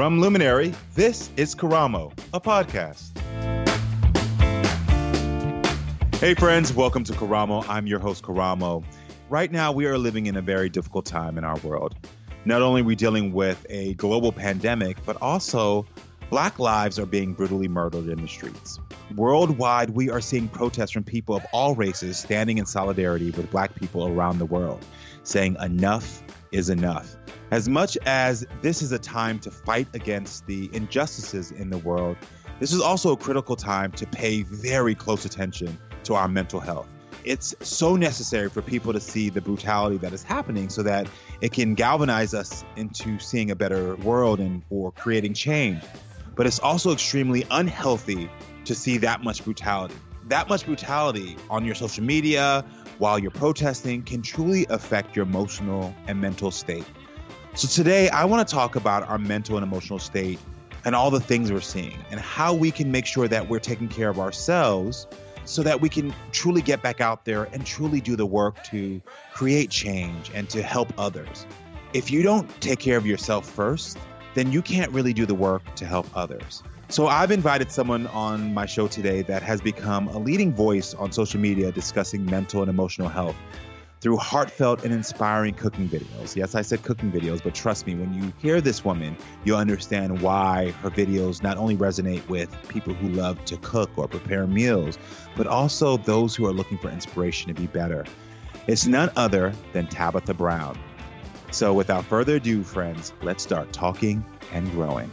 From Luminary, this is Karamo, a podcast. Hey, friends, welcome to Karamo. I'm your host, Karamo. Right now, we are living in a very difficult time in our world. Not only are we dealing with a global pandemic, but also Black lives are being brutally murdered in the streets. Worldwide, we are seeing protests from people of all races standing in solidarity with Black people around the world, saying enough is enough. As much as this is a time to fight against the injustices in the world, this is also a critical time to pay very close attention to our mental health. It's so necessary for people to see the brutality that is happening so that it can galvanize us into seeing a better world and or creating change. But it's also extremely unhealthy to see that much brutality. That much brutality on your social media while you're protesting can truly affect your emotional and mental state. So, today I want to talk about our mental and emotional state and all the things we're seeing and how we can make sure that we're taking care of ourselves so that we can truly get back out there and truly do the work to create change and to help others. If you don't take care of yourself first, then you can't really do the work to help others. So I've invited someone on my show today that has become a leading voice on social media discussing mental and emotional health through heartfelt and inspiring cooking videos. Yes, I said cooking videos, but trust me, when you hear this woman, you'll understand why her videos not only resonate with people who love to cook or prepare meals, but also those who are looking for inspiration to be better. It's none other than Tabitha Brown. So, without further ado, friends, let's start talking and growing.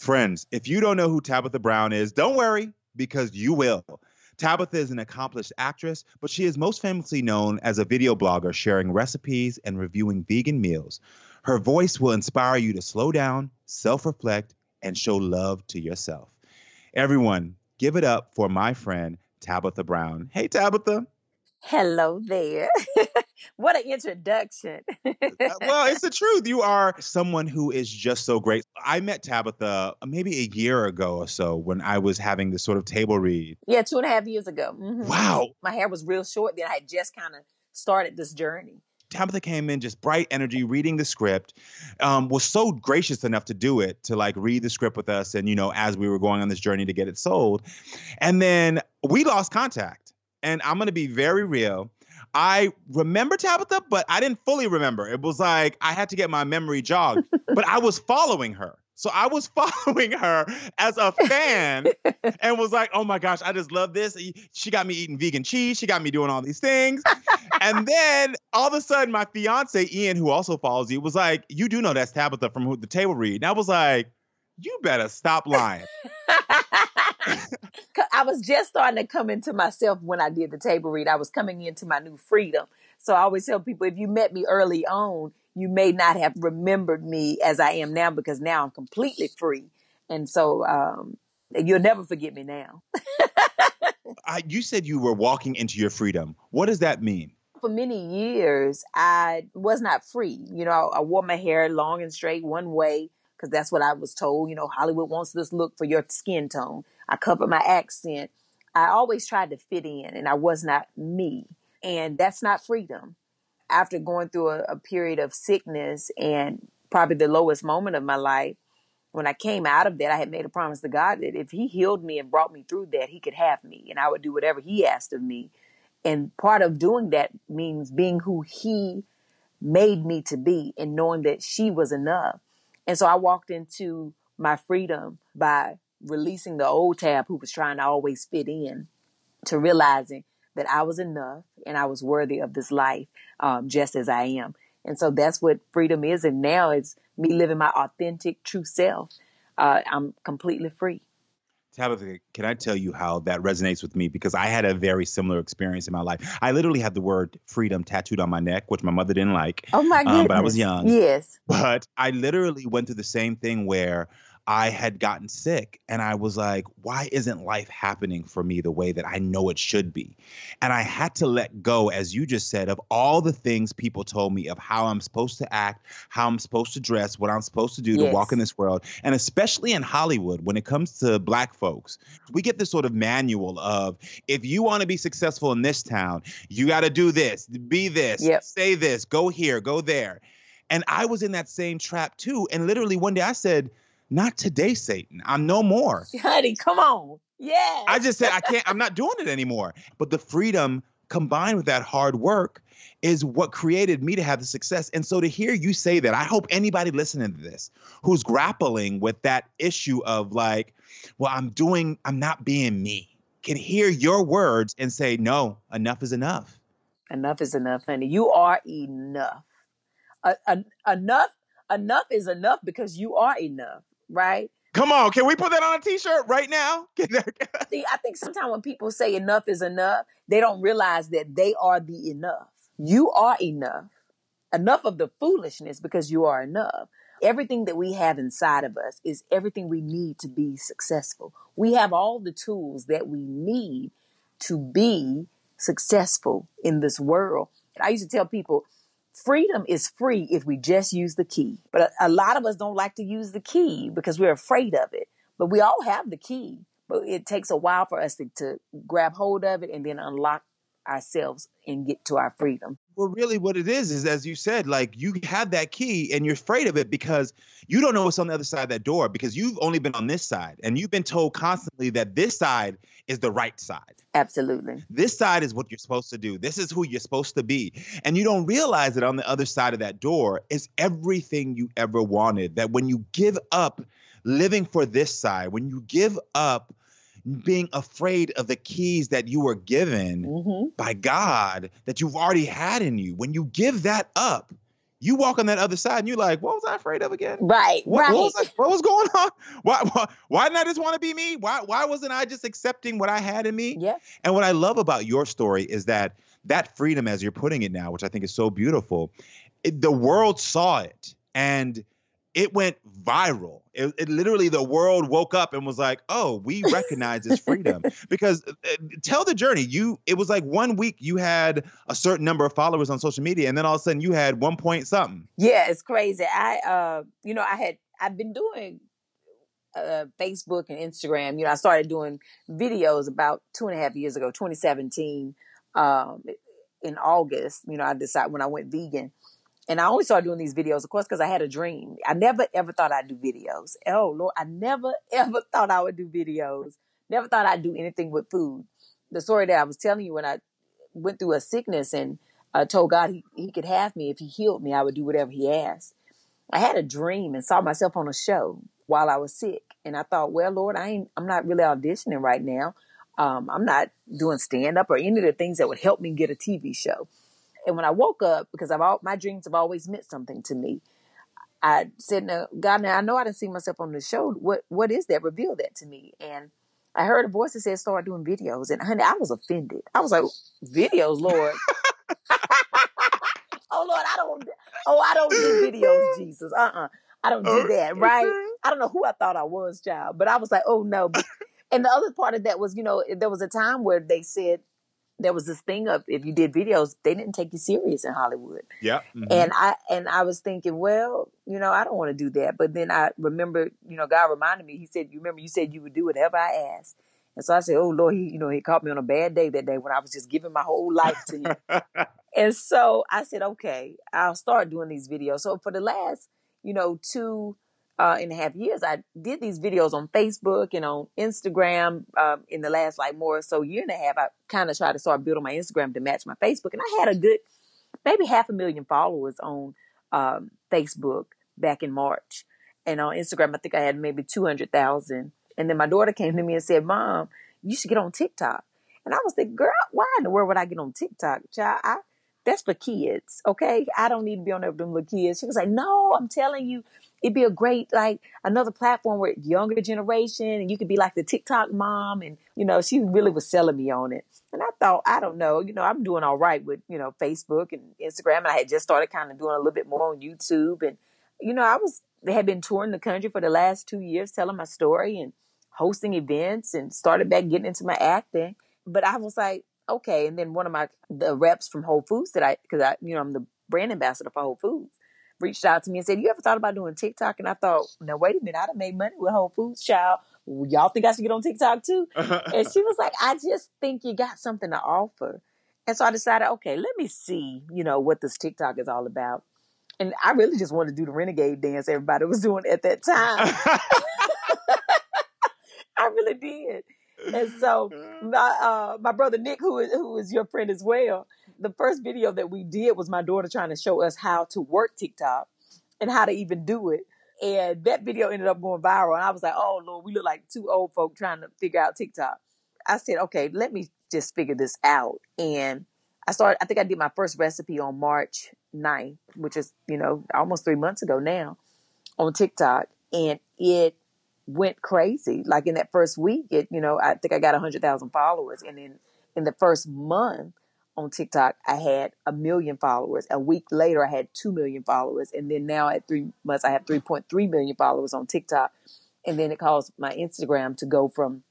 Friends, if you don't know who Tabitha Brown is, don't worry because you will. Tabitha is an accomplished actress, but she is most famously known as a video blogger sharing recipes and reviewing vegan meals. Her voice will inspire you to slow down, self reflect, and show love to yourself. Everyone, give it up for my friend Tabitha Brown. Hey, Tabitha. Hello there. what an introduction. well, it's the truth. You are someone who is just so great. I met Tabitha uh, maybe a year ago or so when I was having this sort of table read. yeah, two and a half years ago. Mhm. Wow. My hair was real short then. I had just kind of started this journey. Tabitha came in just bright energy, reading the script, um, was so gracious enough to do it, to like read the script with us. And, you know, as we were going on this journey to get it sold. And then we lost contact. And I'm going to be very real. I remember Tabitha, but I didn't fully remember. It was like I had to get my memory jogged, but I was following her. So I was following her as a fan and was like, oh my gosh, I just love this. She got me eating vegan cheese. She got me doing all these things. and then all of a sudden, my fiance, Ian, who also follows you, was like, you do know that's Tabitha from the table read. And I was like, you better stop lying. I was just starting to come into myself when I did the table read. I was coming into my new freedom. So I always tell people if you met me early on, you may not have remembered me as I am now because now I'm completely free. And so um, you'll never forget me now. I, you said you were walking into your freedom. What does that mean? For many years, I was not free. You know, I wore my hair long and straight one way because that's what I was told. You know, Hollywood wants this look for your skin tone. I covered my accent. I always tried to fit in, and I was not me. And that's not freedom. After going through a, a period of sickness and probably the lowest moment of my life, when I came out of that, I had made a promise to God that if He healed me and brought me through that, He could have me and I would do whatever He asked of me. And part of doing that means being who He made me to be and knowing that she was enough. And so I walked into my freedom by releasing the old tab who was trying to always fit in to realizing that I was enough and I was worthy of this life um, just as I am. And so that's what freedom is. And now it's me living my authentic, true self. Uh, I'm completely free. Tabitha, can I tell you how that resonates with me? Because I had a very similar experience in my life. I literally had the word freedom tattooed on my neck, which my mother didn't like. Oh my goodness. Um, but I was young. Yes. But I literally went through the same thing where I had gotten sick and I was like, why isn't life happening for me the way that I know it should be? And I had to let go, as you just said, of all the things people told me of how I'm supposed to act, how I'm supposed to dress, what I'm supposed to do yes. to walk in this world. And especially in Hollywood, when it comes to black folks, we get this sort of manual of if you want to be successful in this town, you got to do this, be this, yep. say this, go here, go there. And I was in that same trap too. And literally one day I said, not today, Satan. I'm no more. Honey, come on. Yeah. I just said I can't, I'm not doing it anymore. But the freedom combined with that hard work is what created me to have the success. And so to hear you say that, I hope anybody listening to this who's grappling with that issue of like, well, I'm doing, I'm not being me, can hear your words and say, no, enough is enough. Enough is enough, honey. You are enough. Uh, uh, enough, enough is enough because you are enough right? Come on, can we put that on a t-shirt right now? See, I think sometimes when people say enough is enough, they don't realize that they are the enough. You are enough. Enough of the foolishness because you are enough. Everything that we have inside of us is everything we need to be successful. We have all the tools that we need to be successful in this world. I used to tell people, freedom is free if we just use the key. But a, a, lot of us don't like to use the key because we're afraid of it. But we all have the key. But it takes a while for us to, to grab hold of it and then unlock ourselves and get to our freedom. Well, really, what it is is, as you said, like you have that key and you're afraid of it because you don't know what's on the other side of that door because you've only been on this side and you've been told constantly that this side is the right side. Absolutely. This side is what you're supposed to do. This is who you're supposed to be. And you don't realize that on the other side of that door is everything you ever wanted. That when you give up living for this side, when you give up being afraid of the keys that you were given mm-hmm. by God that you've already had in you. When you give that up, you walk on that other side and you're like, what was I afraid of again? Right, what, right. What was, I, what was going on? Why, why, why didn't I just want to be me? Why, why wasn't I just accepting what I had in me? Yeah. And what I love about your story is that that freedom, as you're putting it now, which I think is so beautiful, it, the world saw it and it went viral. It, it, literally the world woke up and was like, "Oh, we recognize this freedom." because uh, tell the journey. You it was like one week you had a certain number of followers on social media, and then all of a sudden you had one point something. Yeah, it's crazy. I uh, you know, I had I've been doing uh, Facebook and Instagram. You know, I started doing videos about two and a half years ago, 2017, um, in August. You know, I decided when I went vegan and I only started doing these videos, of course, because I had a dream. I never ever thought I'd do videos. Oh Lord, I never ever thought I would do videos. Never thought I'd do anything with food. The story that I was telling you when I went through a sickness and uh, told God he, he could have me if he healed me, I would do whatever he asked. I had a dream and saw myself on a show while I was sick, and I thought, well, Lord, I ain't, I'm not really auditioning right now. Um, I'm not doing stand up or any of the things that would help me get a TV show. And when I woke up, because I've all, my dreams have always meant something to me, I said, "Now, God, now I know I didn't see myself on the show. What what is that? Reveal that to me." And I heard a voice that said, "Start doing videos." And honey, I was offended. I was like, "Videos, Lord." oh Lord, I don't. Oh, I don't do videos, Jesus. Uh, uh-uh. uh I don't do that. Right? I don't know who I thought I was, child, but I was like, "Oh no." and the other part of that was, you know, there was a time where they said there was this thing of if you did videos, they didn't take you serious in Hollywood. Yeah. Mm-hmm. And I and I was thinking, well, you know, I don't want to do that. But then I remember, you know, God reminded me. He said, "You remember, you said you would do whatever I asked." And so I said, "Oh Lord, he, you know, he caught me on a bad day that day when I was just giving my whole life to him." and so I said, "Okay, I'll start doing these videos." So for the last, you know, two uh, and a half years, I did these videos on Facebook and on Instagram. Um, in the last like more so year and a half, I kind of tried to start building my Instagram to match my Facebook, and I had a good maybe half a million followers on um, Facebook back in March, and on Instagram, I think I had maybe two hundred thousand. And then my daughter came to me and said, "Mom, you should get on TikTok." And I was like, "Girl, why in the world would I get on TikTok, child? I, that's for kids, okay? I don't need to be on there with them little kids." She was like, "No, I'm telling you." It'd be a great like another platform where younger generation and you could be like the TikTok mom and you know she really was selling me on it. And I thought I don't know you know I'm doing all right with you know Facebook and Instagram. And I had just started kind of doing a little bit more on YouTube and you know I was had been touring the country for the last two years telling my story and hosting events and started back getting into my acting. But I was like okay. And then one of my the reps from Whole Foods that I because I you know I'm the brand ambassador for Whole Foods reached out to me and said, "You ever thought about doing TikTok?" And I thought, "No, wait a minute, I'd have made money with Whole Foods, child. Y'all think I should get on TikTok too?" and she was like, "I just think you got something to offer." And so I decided, okay, let me see, you know, what this TikTok is all about. And I really just wanted to do the renegade dance everybody was doing at that time. I really did. And so my uh, my brother Nick, who is who is your friend as well, the first video that we did was my daughter trying to show us how to work TikTok and how to even do it. And that video ended up going viral. And I was like, oh Lord, we look like two old folk trying to figure out TikTok. I said, okay, let me just figure this out. And I started, I think I did my first recipe on March 9th, which is, you know, almost three months ago now on TikTok. And it went crazy. Like in that first week, it, you know, I think I got 100,000 followers. And then in the first month, on TikTok, I had a million followers. A week later, I had 2 million followers. And then now at three months, I have 3.3 million followers on TikTok. And then it caused my Instagram to go from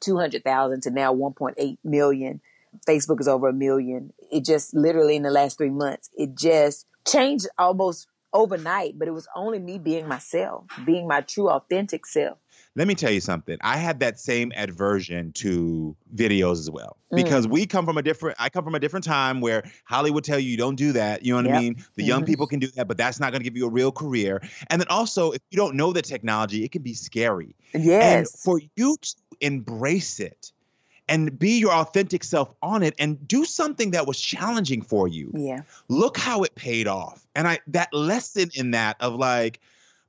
200,000 to now 1.8 million. Facebook is over a million. It just literally in the last three months, it just changed almost overnight, but it was only me being myself, being my true, authentic self. Let me tell you something. I had that same aversion to videos as well because mm. we come from a different. I come from a different time where Hollywood tell you you don't do that. You know what yep. I mean? The young mm-hmm. people can do that, but that's not going to give you a real career. And then also, if you don't know the technology, it can be scary. Yes. And for you to embrace it and be your authentic self on it and do something that was challenging for you. Yeah. Look how it paid off. And I that lesson in that of like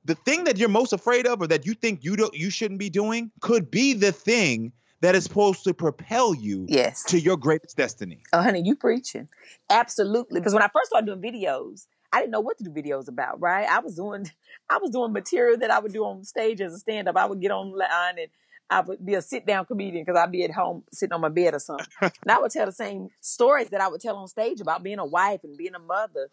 the thing that you're most afraid of or that you think you don't you shouldn't be doing could be the thing that is supposed to propel you yes. to your greatest destiny. Oh, honey, you preaching. Absolutely. Because when I first started doing videos, I didn't know what to do videos about, right? I was doing I was doing material that I would do on stage as a stand-up. I would get online and I would be a sit-down comedian because I'd be at home sitting on my bed or something. and I would tell the same stories that I would tell on stage about being a wife and being a mother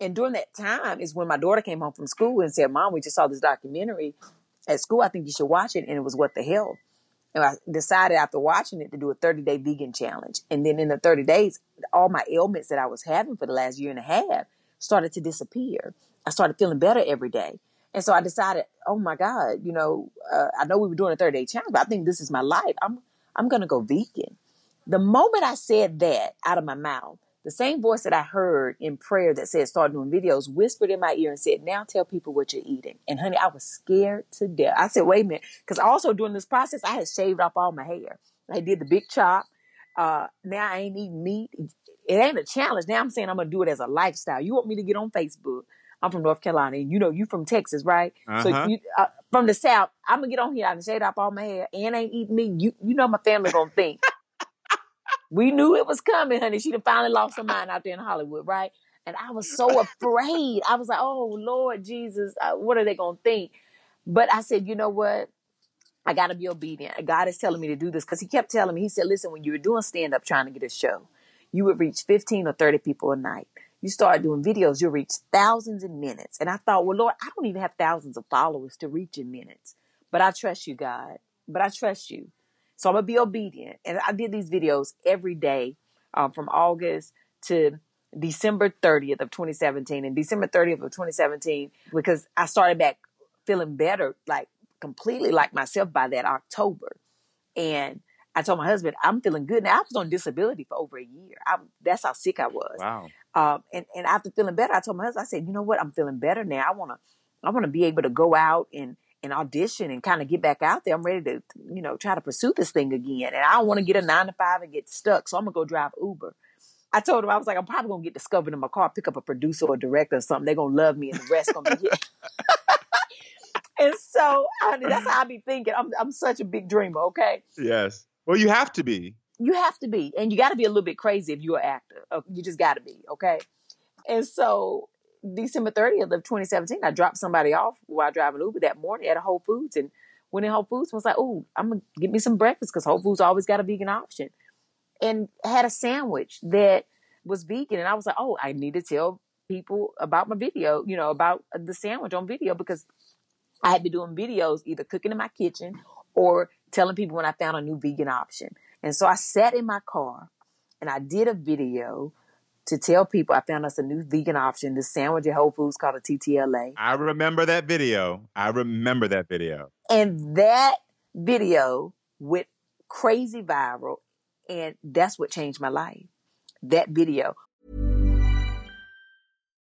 and during that time is when my daughter came home from school and said, Mom, we just saw this documentary at school. I think you should watch it. And it was What the Health. And I decided after watching it to do a 30 day vegan challenge. And then in the 30 days, all my ailments that I was having for the last year and a half started to disappear. I started feeling better every day. And so I decided, oh my God, you know, uh, I know we were doing a 30 day challenge, but I think this is my life. I'm, I'm going to go vegan. The moment I said that out of my mouth, the same voice that I heard in prayer that said, start doing videos, whispered in my ear and said, now tell people what you're eating. And honey, I was scared to death. I said, wait a minute. Cause also during this process, I had shaved off all my hair. I did the big chop. Uh, now I ain't eating meat. It ain't a challenge. Now I'm saying I'm going to do it as a lifestyle. You want me to get on Facebook. I'm from North Carolina and you know, you from Texas, right? Uh-huh. So you, uh, from the South, I'm gonna get on here. I shaved off all my hair and ain't eating me. You, you know, my family gonna think we knew it was coming, honey. She would finally lost her mind out there in Hollywood, right? And I was so afraid. I was like, oh, Lord Jesus, uh, what are they going to think? But I said, you know what? I got to be obedient. God is telling me to do this because He kept telling me, He said, listen, when you were doing stand up trying to get a show, you would reach 15 or 30 people a night. You start doing videos, you'll reach thousands in minutes. And I thought, well, Lord, I don't even have thousands of followers to reach in minutes. But I trust you, God. But I trust you. So I'm gonna be obedient. And I did these videos every day um, from August to December 30th of 2017. And December 30th of 2017, because I started back feeling better, like completely like myself by that October. And I told my husband, I'm feeling good. Now I was on disability for over a year. I, that's how sick I was. Wow. Um, and, and after feeling better, I told my husband, I said, you know what? I'm feeling better now. I want to I want to be able to go out and and audition and kind of get back out there. I'm ready to, you know, try to pursue this thing again. And I don't want to get a nine to five and get stuck. So I'm gonna go drive Uber. I told him I was like, I'm probably gonna get discovered in my car, pick up a producer or a director or something. They're gonna love me, and the rest gonna be and so I, that's how I be thinking. I'm I'm such a big dreamer. Okay. Yes. Well, you have to be. You have to be, and you got to be a little bit crazy if you're an actor. Uh, You just got to be. Okay. And so December 30th of 2017, I dropped somebody off while driving Uber that morning at a Whole Foods and went in Whole Foods and was like, oh, I'm going to get me some breakfast because Whole Foods always got a vegan option. And had a sandwich that was vegan. And I was like, oh, I need to tell people about my video, you know, about the sandwich on video because I had been doing videos either cooking in my kitchen or telling people when I found a new vegan option. And so I sat in my car and I did a video to tell people I found us a new vegan option, this sandwich at Whole Foods called a TTLA. I remember that video. I remember that video. And that video went crazy viral. And that's what changed my life. That video.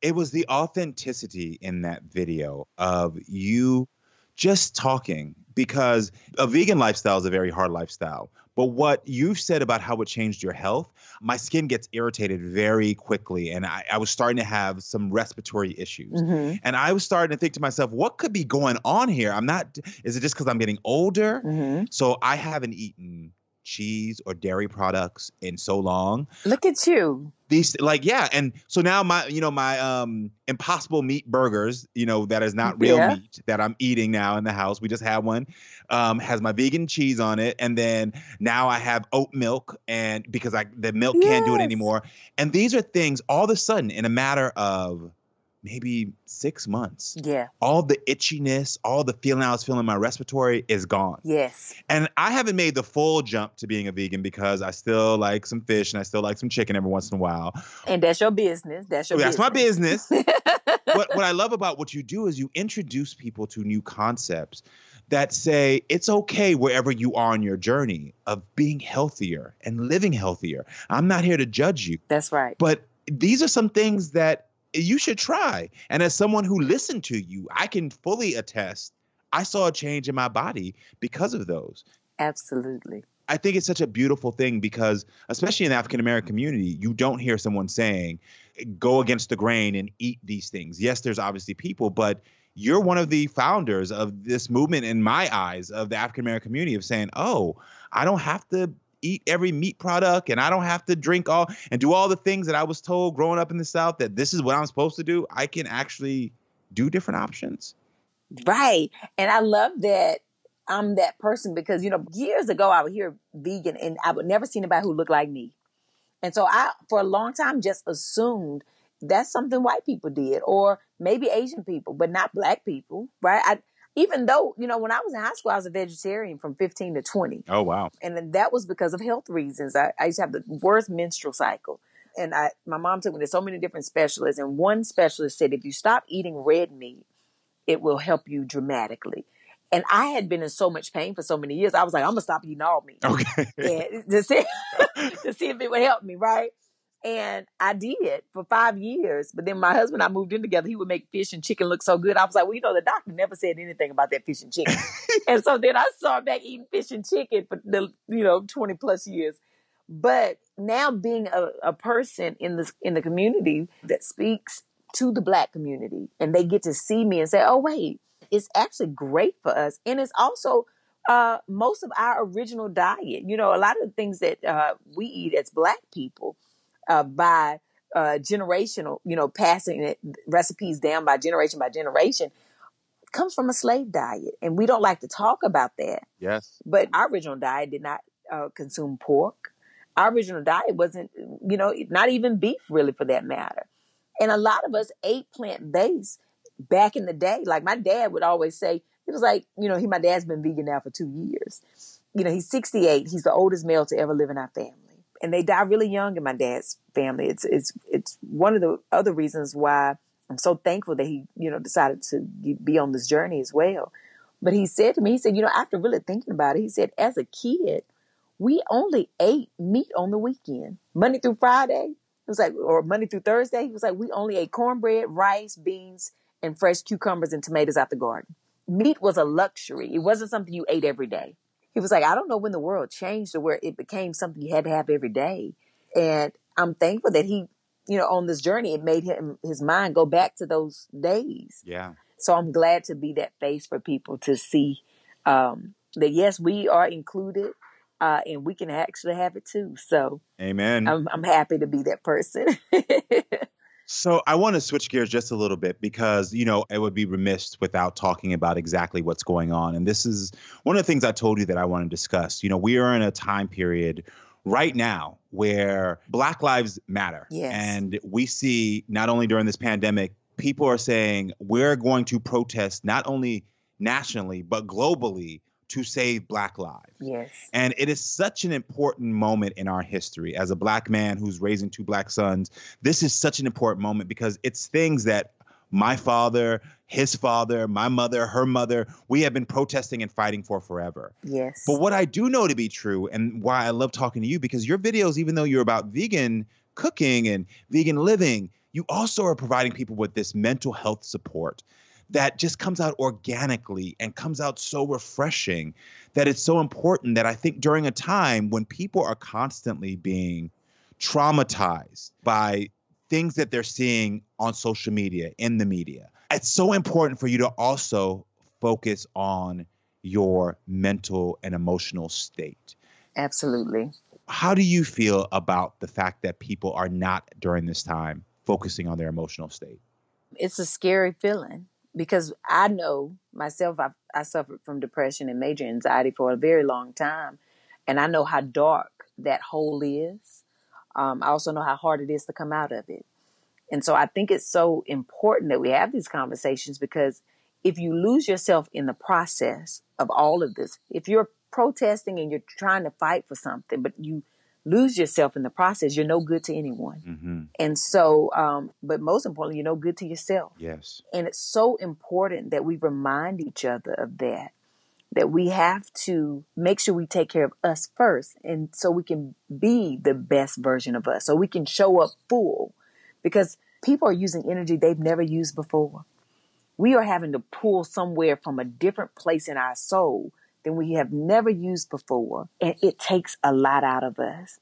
It was the authenticity in that video of you just talking because a vegan lifestyle is a very hard lifestyle. But what you've said about how it changed your health, my skin gets irritated very quickly. And I, I was starting to have some respiratory issues. Mhm. And I was starting to think to myself, what could be going on here? I'm not, is it just because I'm getting older? Mhm. So I haven't eaten cheese or dairy products in so long Look at you. these like yeah and so now my you know my um impossible meat burgers you know that is not real Yeah. meat that i'm eating now in the house we just had one um has my vegan cheese on it and then now i have oat milk and because i the milk can't do it anymore and these are things all of a sudden in a matter of maybe six months Yeah. all the itchiness all the feeling i was feeling in my respiratory is gone Yes. and I haven't made the full jump to being a vegan because I still like some fish and I still like some chicken every once in a while. And that's your business. That's your oh, That's my business. what what I love about what you do is you introduce people to new concepts that say it's okay wherever you are on your journey of being healthier and living healthier. I'm not here to judge you, That's right. but these are some things that you should try. And as someone who listened to you, I can fully attest I saw a change in my body because of those. Absolutely. I think it's such a beautiful thing because, especially in the African American community, you don't hear someone saying, go against the grain and eat these things. Yes, there's obviously people, but you're one of the founders of this movement, in my eyes, of the African American community of saying, oh, I don't have to eat every meat product and I don't have to drink all and do all the things that I was told growing up in the South that this is what I'm supposed to do. I can actually do different options. Right. And I love that I'm that person because, you know, years ago I would hear vegan and I would never see anybody who looked like me. And so I, for a long time, just assumed that's something white people did or maybe Asian people, but not black people, right? I, even though, you know, when I was in high school, I was a vegetarian from 15 to 20. Oh, wow. And that was because of health reasons. I, I used to have the worst menstrual cycle. And I, my mom took me to so many different specialists. And one specialist said, if you stop eating red meat, it will help you dramatically. And I had been in so much pain for so many years. I was like, I'm gonna stop eating all meat. Okay. To see, to see if it would help me, right? And I did for five years. But then my husband and I moved in together. He would make fish and chicken look so good. I was like, well, you know, the doctor never said anything about that fish and chicken. and so then I started back eating fish and chicken for the, you know, 20 plus years. But now being a, a person in the in the community that speaks to the black community and they get to see me and say, oh, wait, it's actually great for us. And it's also uh, most of our original diet. You know, a lot of the things that uh, we eat as black people uh, by uh, generational, you know, passing it, recipes down by generation by generation comes from a slave diet. And we don't like to talk about that. Yes. But our original diet did not uh, consume pork. Our original diet wasn't, you know, not even beef really for that matter. And a lot of us ate plant based back in the day. Like my dad would always say, he was like, you know, he, my dad's been vegan now for two years. You know, he's 68. He's the oldest male to ever live in our family. And they die really young in my dad's family. It's, it's, it's one of the other reasons why I'm so thankful that he, you know, decided to be on this journey as well. But he said to me, he said, you know, after really thinking about it, he said, as a kid, we only ate meat on the weekend, Monday through Friday. It was like, or Monday through Thursday. He was like, we only ate cornbread, rice, beans, and fresh cucumbers and tomatoes out the garden. Meat was a luxury. It wasn't something you ate every day. He was like, I don't know when the world changed to where it became something you had to have every day. And I'm thankful that he, you know, on this journey, it made him his mind go back to those days. Yeah. So I'm glad to be that face for people to see um, that yes, we are included, uh, and we can actually have it too. So, Amen. I'm, I'm happy to be that person. So I want to switch gears just a little bit because, you know, it would be remiss without talking about exactly what's going on. And this is one of the things I told you that I want to discuss. You know, we are in a time period right now where Black Lives Matter. Yes. And we see not only during this pandemic, people are saying we're going to protest not only nationally, but globally to save Black lives. yes. And it is such an important moment in our history. As a black man who's raising two black sons, this is such an important moment because it's things that my father, his father, my mother, her mother, we have been protesting and fighting for forever. Yes. But what I do know to be true, and why I love talking to you, because your videos, even though you're about vegan cooking and vegan living, you also are providing people with this mental health support that just comes out organically and comes out so refreshing that it's so important that I think during a time when people are constantly being traumatized by things that they're seeing on social media, in the media, it's so important for you to also focus on your mental and emotional state. Absolutely. How do you feel about the fact that people are not during this time focusing on their emotional state? It's a scary feeling because I know myself, I've, I suffered from depression and major anxiety for a very long time. And I know how dark that hole is. Um, I also know how hard it is to come out of it. And so I think it's so important that we have these conversations because if you lose yourself in the process of all of this, if you're protesting and you're trying to fight for something, but you lose yourself in the process, you're no good to anyone. Mm-hmm. And so, um, but most importantly, you're no good to yourself. Yes. And it's so important that we remind each other of that, that we have to make sure we take care of us first. And so we can be the best version of us, so we can show up full because people are using energy they've never used before. We are having to pull somewhere from a different place in our soul than we have never used before. And it takes a lot out of us.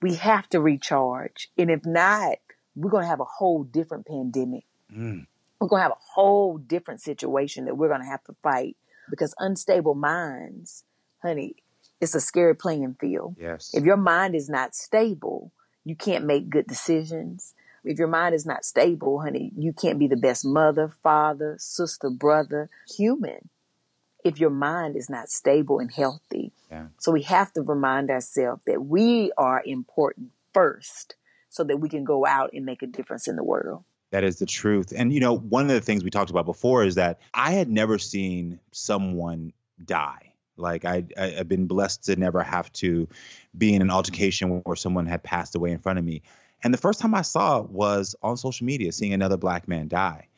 We have to recharge. And if not, we're going to have a whole different pandemic. Mm. We're going to have a whole different situation that we're going to have to fight because unstable minds, honey, it's a scary playing field. Yes. If your mind is not stable, you can't make good decisions. If your mind is not stable, honey, you can't be the best mother, father, sister, brother, human. If your mind is not stable and healthy. Yeah. So we have to remind ourselves that we are important first so that we can go out and make a difference in the world. That is the truth. And, you know, one of the things we talked about before is that I had never seen someone die. Like I, I, have been blessed to never have to be in an altercation where someone had passed away in front of me. And the first time I saw it was on social media, seeing another black man die.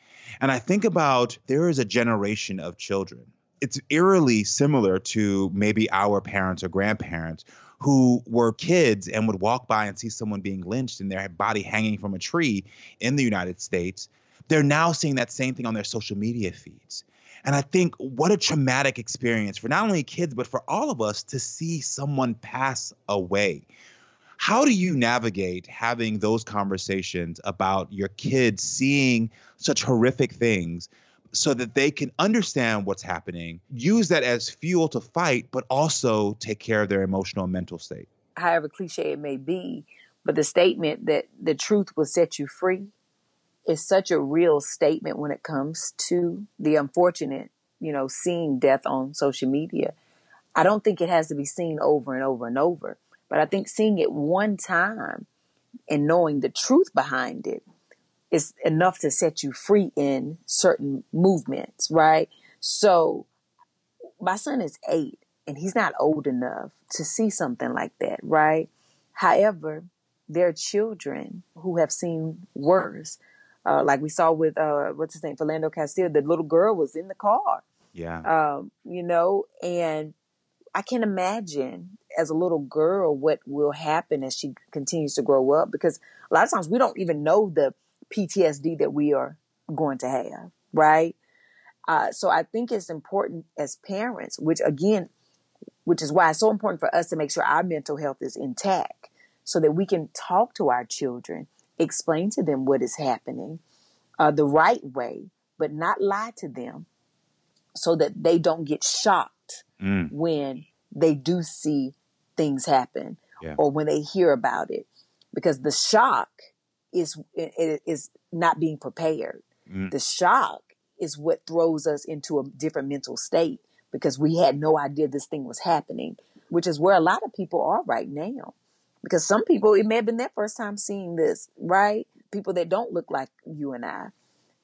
And I think about there is a generation of children. It's eerily similar to maybe our parents or grandparents who were kids and would walk by and see someone being lynched and their body hanging from a tree in the United States. They're now seeing that same thing on their social media feeds. And I think what a traumatic experience for not only kids, but for all of us to see someone pass away. How do you navigate having those conversations about your kids seeing such horrific things so that they can understand what's happening, use that as fuel to fight, but also take care of their emotional and mental state? However cliche it may be, but the statement that the truth will set you free is such a real statement when it comes to the unfortunate, you know, seeing death on social media. I don't think it has to be seen over and over and over, but I think seeing it one time and knowing the truth behind it is enough to set you free in certain movements, right? So my son is eight and he's not old enough to see something like that, right? However, there are children who have seen worse uh, like we saw with uh, what's his name, Philando Castile. The little girl was in the car. Yeah. Um, you know, and I can imagine as a little girl what will happen as she continues to grow up because a lot of times we don't even know the PTSD that we are going to have, right? Uh, so I think it's important as parents, which again, which is why it's so important for us to make sure our mental health is intact so that we can talk to our children explain to them what is happening uh, the right way, but not lie to them so that they don't get shocked Mm. when they do see things happen Yeah. or when they hear about it. Because the shock is is not being prepared. Mm. The shock is what throws us into a different mental state because we had no idea this thing was happening, which is where a lot of people are right now because some people it may have been their first time seeing this right people that don't look like you and i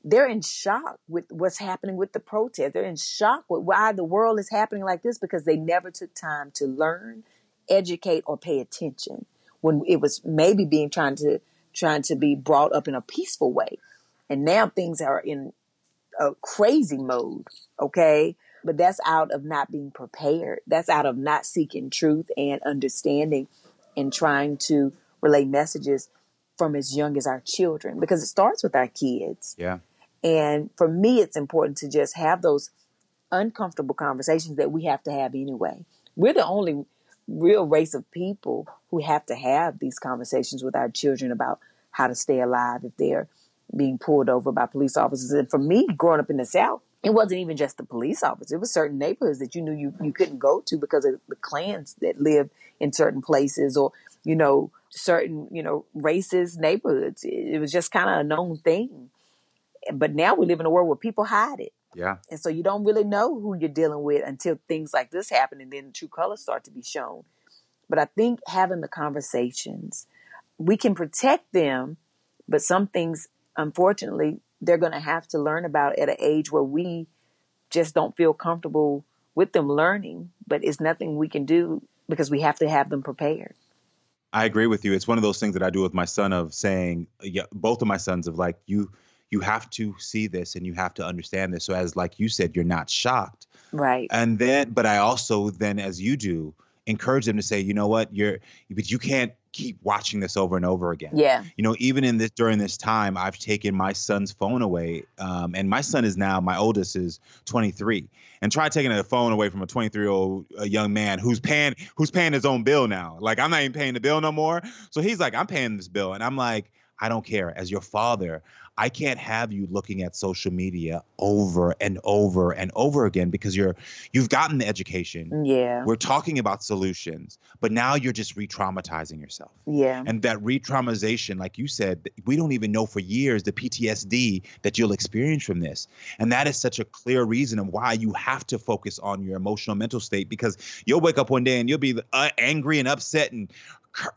they're in shock with what's happening with the protest they're in shock with why the world is happening like this because they never took time to learn educate or pay attention when it was maybe being trying to trying to be brought up in a peaceful way and now things are in a crazy mode okay but that's out of not being prepared that's out of not seeking truth and understanding and trying to relay messages from as young as our children because it starts with our kids. Yeah. And for me, it's important to just have those uncomfortable conversations that we have to have anyway. We're the only real race of people who have to have these conversations with our children about how to stay alive if they're being pulled over by police officers. And for me, growing up in the South, it wasn't even just the police officers. It was certain neighborhoods that you knew you, you couldn't go to because of the Klans that lived in certain places or, you know, certain, you know, racist neighborhoods. It, it was just kind of a known thing. But now we live in a world where people hide it. Yeah. And so you don't really know who you're dealing with until things like this happen and then the true colors start to be shown. But I think having the conversations, we can protect them, but some things, unfortunately, they're going to have to learn about at an age where we just don't feel comfortable with them learning. But it's nothing we can do because we have to have them prepared. I agree with you. It's one of those things that I do with my son of saying, yeah, both of my sons of like you you have to see this and you have to understand this. So as like you said, you're not shocked. Right. And then but I also then as you do encourage them to say, you know what, you're but you can't keep watching this over and over again. Yeah. You know, even in this during this time, I've taken my son's phone away, um, and my son is now my oldest is 23, and try taking a phone away from a 23 year old young man who's paying who's paying his own bill now. Like I'm not even paying the bill no more. So he's like, I'm paying this bill, and I'm like. I don't care. As your father, I can't have you looking at social media over and over and over again because you're you've gotten the education. Yeah. We're talking about solutions, but now you're just re-traumatizing yourself. Yeah. And that re-traumatization, like you said, we don't even know for years the PTSD that you'll experience from this. And that is such a clear reason of why you have to focus on your emotional mental state because you'll wake up one day and you'll be uh, angry and upset and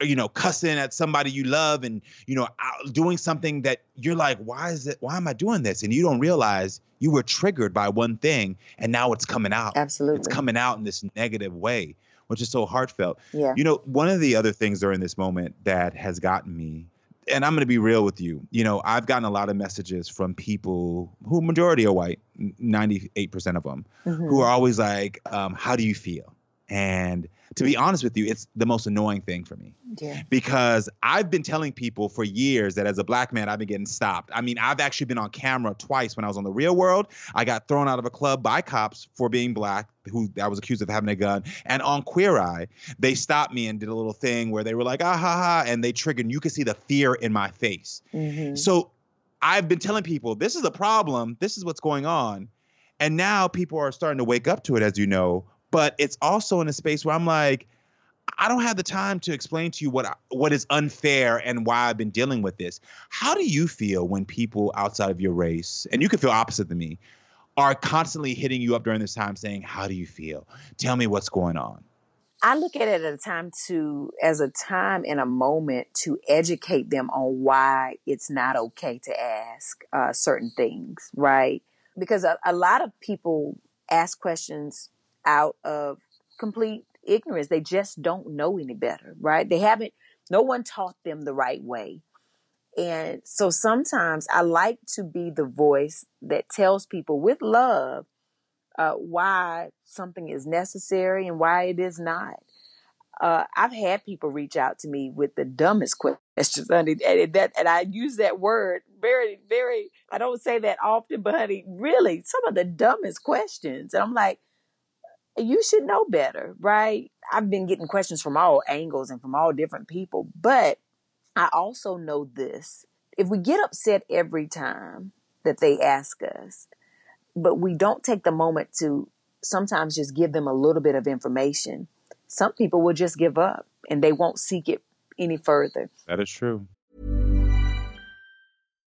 you know cussing at somebody you love and you know doing something that you're like why is it why am i doing this? And you don't realize you were triggered by one thing and now it's coming out. Absolutely. it's coming out in this negative way which is so heartfelt. Yeah. You know one of the other things during this moment that has gotten me and i'm going to be real with you you know i've gotten a lot of messages from people who majority are white 98% of them mm-hmm. who are always like um, how do you feel and to be honest with you, it's the most annoying thing for me. Yeah. Because I've been telling people for years that as a black man, I've been getting stopped. I mean, I've actually been on camera twice when I was on the real world. I got thrown out of a club by cops for being black, who I was accused of having a gun. And on Queer Eye, they stopped me and did a little thing where they were like, ah ha ha, and they triggered, and you could see the fear in my face. Mm-hmm. So I've been telling people, this is a problem, this is what's going on. And now people are starting to wake up to it, as you know but it's also in a space where I'm like, I don't have the time to explain to you what what is unfair and why I've been dealing with this. How do you feel when people outside of your race, and you can feel opposite than me, are constantly hitting you up during this time saying, "How do you feel? Tell me what's going on." I look at it as a time to as a time and a moment to educate them on why it's not okay to ask uh, certain things, right? Because a, a lot of people ask questions out of complete ignorance. They just don't know any better, right? They haven't, no one taught them the right way. And so sometimes I like to be the voice that tells people with love uh, why something is necessary and why it is not. Uh, I've had people reach out to me with the dumbest questions, honey, and that, and I use that word very, very. I don't say that often, but honey, really, some of the dumbest questions, and I'm like, you should know better, right? I've been getting questions from all angles and from all different people, but I also know this. If we get upset every time that they ask us, but we don't take the moment to sometimes just give them a little bit of information, some people will just give up and they won't seek it any further. That is true.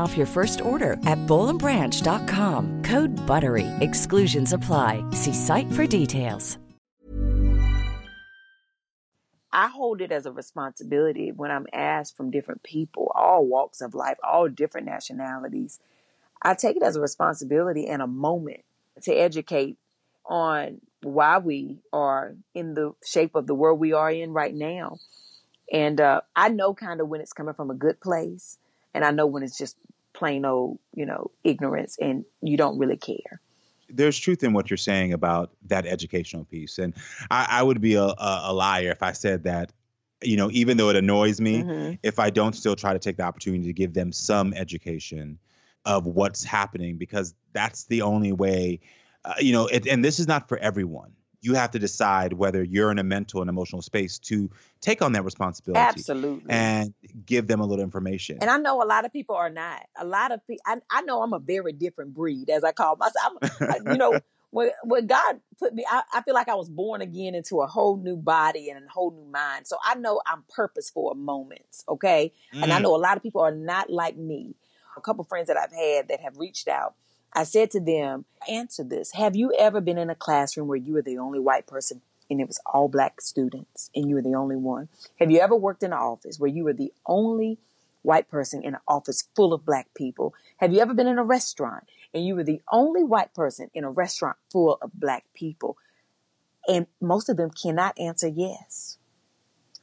off your first order at bowlandbranch.com. Code BUTTERY. Exclusions apply. See site for details. I hold it as a responsibility when I'm asked from different people, all walks of life, all different nationalities. I take it as a responsibility and a moment to educate on why we are in the shape of the world we are in right now. And uh, I know kind of when it's coming from a good place, and I know when it's just plain old, you know, ignorance and you don't really care. There's truth in what you're saying about that educational piece. And I, I would be a, a, a liar if I said that you know, even though it annoys me, Mhm. if I don't still try to take the opportunity to give them some education of what's happening, because that's the only way, uh, you know, it, and this is not for everyone. You have to decide whether you're in a mental and emotional space to take on that responsibility Absolutely. and give them a little information. And I know a lot of people are not. A lot of people, I, I know I'm a very different breed, as I call myself. I'm, you know, when, when God put me, I, I feel like I was born again into a whole new body and a whole new mind. So I know I'm purposeful at moments, okay? And I Mm. know a lot of people are not like me. A couple friends that I've had that have reached out, I said to them, answer this. Have you ever been in a classroom where you were the only white person and it was all black students and you were the only one? Have you ever worked in an office where you were the only white person in an office full of black people? Have you ever been in a restaurant and you were the only white person in a restaurant full of black people? And most of them cannot answer yes.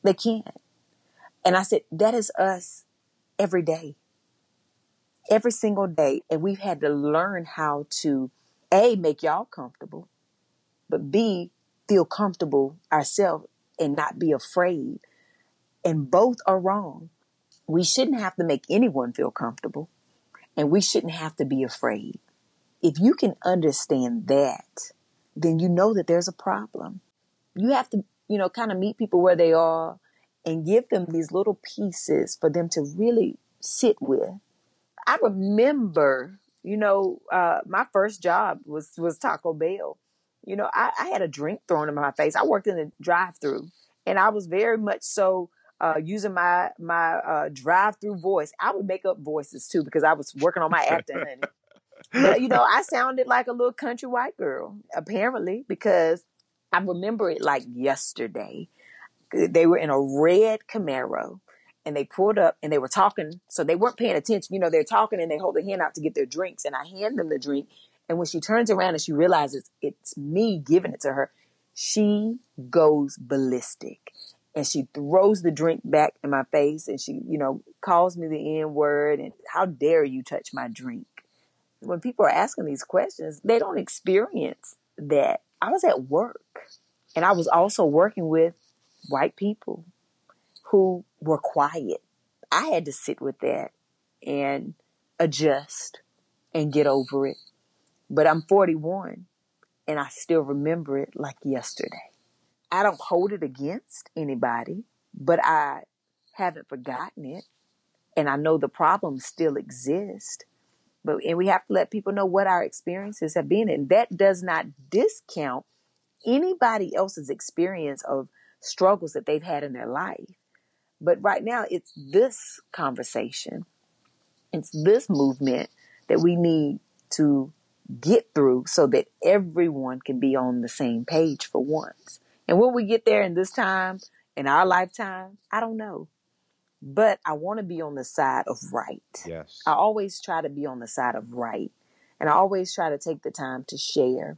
They can't. And I said, that is us every day. Every single day. And we've had to learn how to A, make y'all comfortable, but B, feel comfortable ourselves and not be afraid. And both are wrong. We shouldn't have to make anyone feel comfortable, and we shouldn't have to be afraid. If you can understand that, then you know that there's a problem. You have to, you know, kind of meet people where they are and give them these little pieces for them to really sit with. I remember, you know, uh, my first job was was Taco Bell. You know, I, I had a drink thrown in my face. I worked in the drive-through, and I was very much so uh, using my my uh, drive-through voice. I would make up voices too because I was working on my acting. honey. But you know, I sounded like a little country white girl apparently because I remember it like yesterday. They were in a red Camaro and they pulled up and they were talking. So they weren't paying attention. You know, they're talking and they hold their hand out to get their drinks. And I hand them the drink. And when she turns around and she realizes it's me giving it to her, she goes ballistic and she throws the drink back in my face and she, you know, calls me the N word and how dare you touch my drink. When people are asking these questions, they don't experience that. I was at work and I was also working with white people who were quiet. I had to sit with that and adjust and get over it. But I'm 41 and I still remember it like yesterday. I don't hold it against anybody, but I haven't forgotten it. And I know the problems still exist. But and we have to let people know what our experiences have been. And that does not discount anybody else's experience of struggles that they've had in their life. But right now it's this conversation. It's this movement that we need to get through so that everyone can be on the same page for once. And will we get there in this time, in our lifetime? I don't know. But I want to be on the side of right. Yes. I always try to be on the side of right. And I always try to take the time to share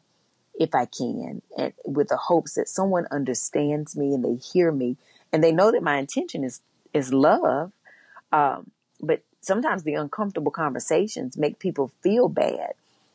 if I can, and with the hopes that someone understands me and they hear me and they know that my intention is is love. Um, but sometimes the uncomfortable conversations make people feel bad.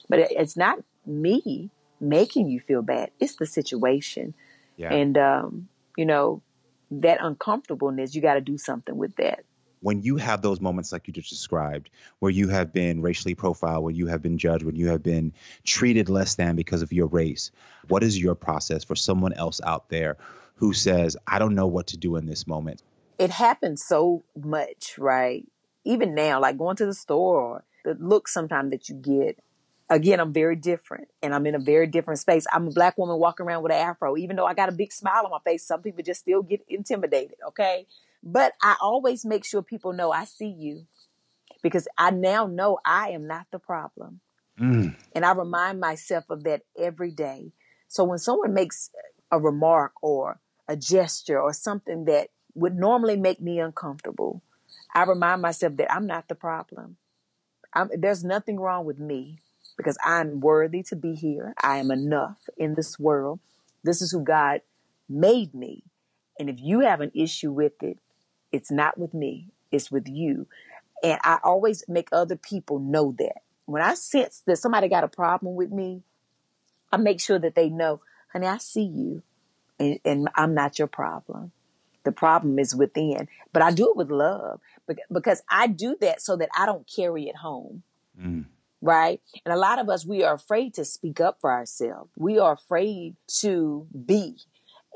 But it, it's not me making you feel bad; it's the situation. Yeah. And um, you know that uncomfortableness, you got to do something with that. when you have those moments like you just described, where you have been racially profiled, where you have been judged, when you have been treated less than because of your race, what is your process for someone else out there who says, I don't know what to do in this moment? it happens so much, right? Even now, like going to the store or the look sometimes that you get. Again, I'm very different and I'm in a very different space. I'm a black woman walking around with an afro. Even though I got a big smile on my face, some people just still get intimidated, okay? But I always make sure people know I see you because I now know I am not the problem. Mm. And I remind myself of that every day. So when someone makes a remark or a gesture or something that would normally make me uncomfortable, I remind myself that I'm not the problem. I'm, there's nothing wrong with me because I'm worthy to be here. I am enough in this world. This is who God made me. And if you have an issue with it, it's not with me, it's with you. And I always make other people know that. When I sense that somebody got a problem with me, I make sure that they know, honey, I see you and, and I'm not your problem. The problem is within. But I do it with love because I do that so that I don't carry it home. Mm. Right. And a lot of us, we are afraid to speak up for ourselves. We are afraid to be.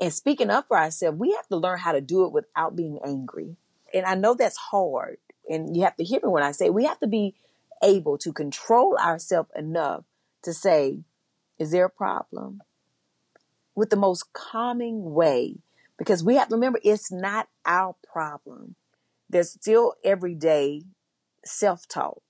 And speaking up for ourselves, we have to learn how to do it without being angry. And I know that's hard. And you have to hear me when I say we have to be able to control ourselves enough to say, is there a problem? With the most calming way, because we have to remember it's not our problem. There's still everyday self talk.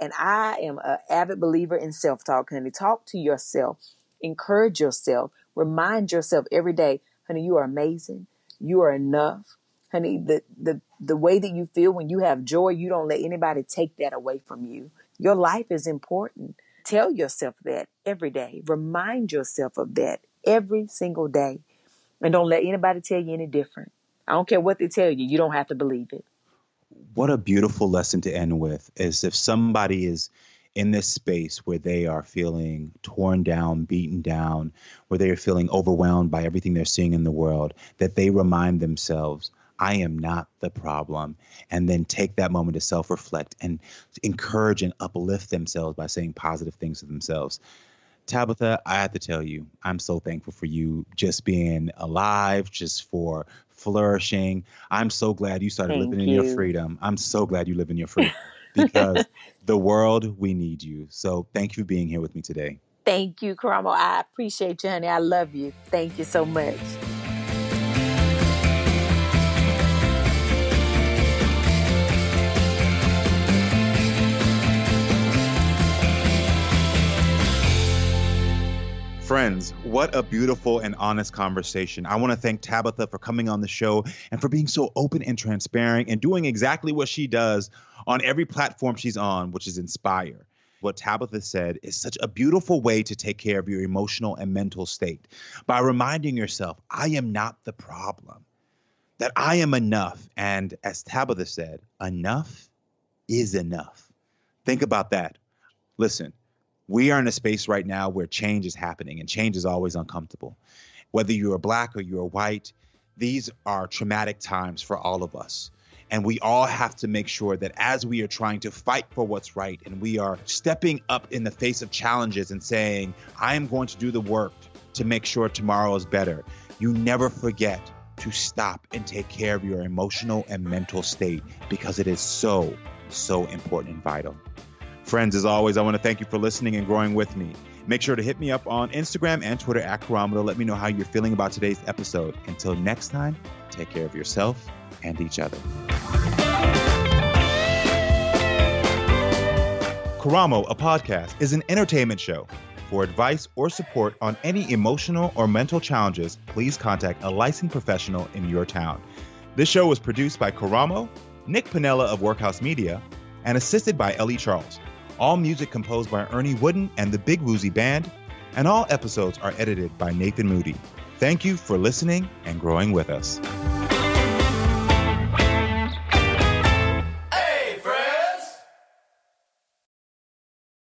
And I am an avid believer in self talk, honey. Talk to yourself, encourage yourself, remind yourself every day, honey, you are amazing. You are enough. Honey, the, the, the way that you feel when you have joy, you don't let anybody take that away from you. Your life is important. Tell yourself that every day. Remind yourself of that every single day. And don't let anybody tell you any different. I don't care what they tell you, you don't have to believe it. What a beautiful lesson to end with is if somebody is in this space where they are feeling torn down, beaten down, where they are feeling overwhelmed by everything they're seeing in the world, that they remind themselves I am not the problem. And then take that moment to self reflect and encourage and uplift themselves by saying positive things to themselves. Tabitha, I have to tell you, I'm so thankful for you just being alive, just for flourishing. I'm so glad you started Thank living you. in your freedom. I'm so glad you live in your freedom because the world, we need you. So thank you for being here with me today. Thank you, Karamo. I appreciate you, honey. I love you. Thank you so much. Friends, what a beautiful and honest conversation. I want to thank Tabitha for coming on the show and for being so open and transparent and doing exactly what she does on every platform she's on, which is inspire. What Tabitha said is such a beautiful way to take care of your emotional and mental state by reminding yourself, I am not the problem, that I am enough. And as Tabitha said, enough is enough. Think about that. Listen, we are in a space right now where change is happening and change is always uncomfortable. Whether you're black or you're white, these are traumatic times for all of us. And we all have to make sure that as we are trying to fight for what's right and we are stepping up in the face of challenges and saying, I am going to do the work to make sure tomorrow is better, you never forget to stop and take care of your emotional and mental state because it is so, so important and vital. Friends, as always, I want to thank you for listening and growing with me. Make sure to hit me up on Instagram and Twitter at Karamo. Let me know how you're feeling about today's episode. Until next time, take care of yourself and each other. Karamo, a podcast, is an entertainment show. For advice or support on any emotional or mental challenges, please contact a licensed professional in your town. This show was produced by Karamo, Nick Pinella of Workhouse Media, and assisted by Ellie Charles. All music composed by Ernie Wooden and the Big Woozy Band, and all episodes are edited by Nathan Moody. Thank you for listening and growing with us.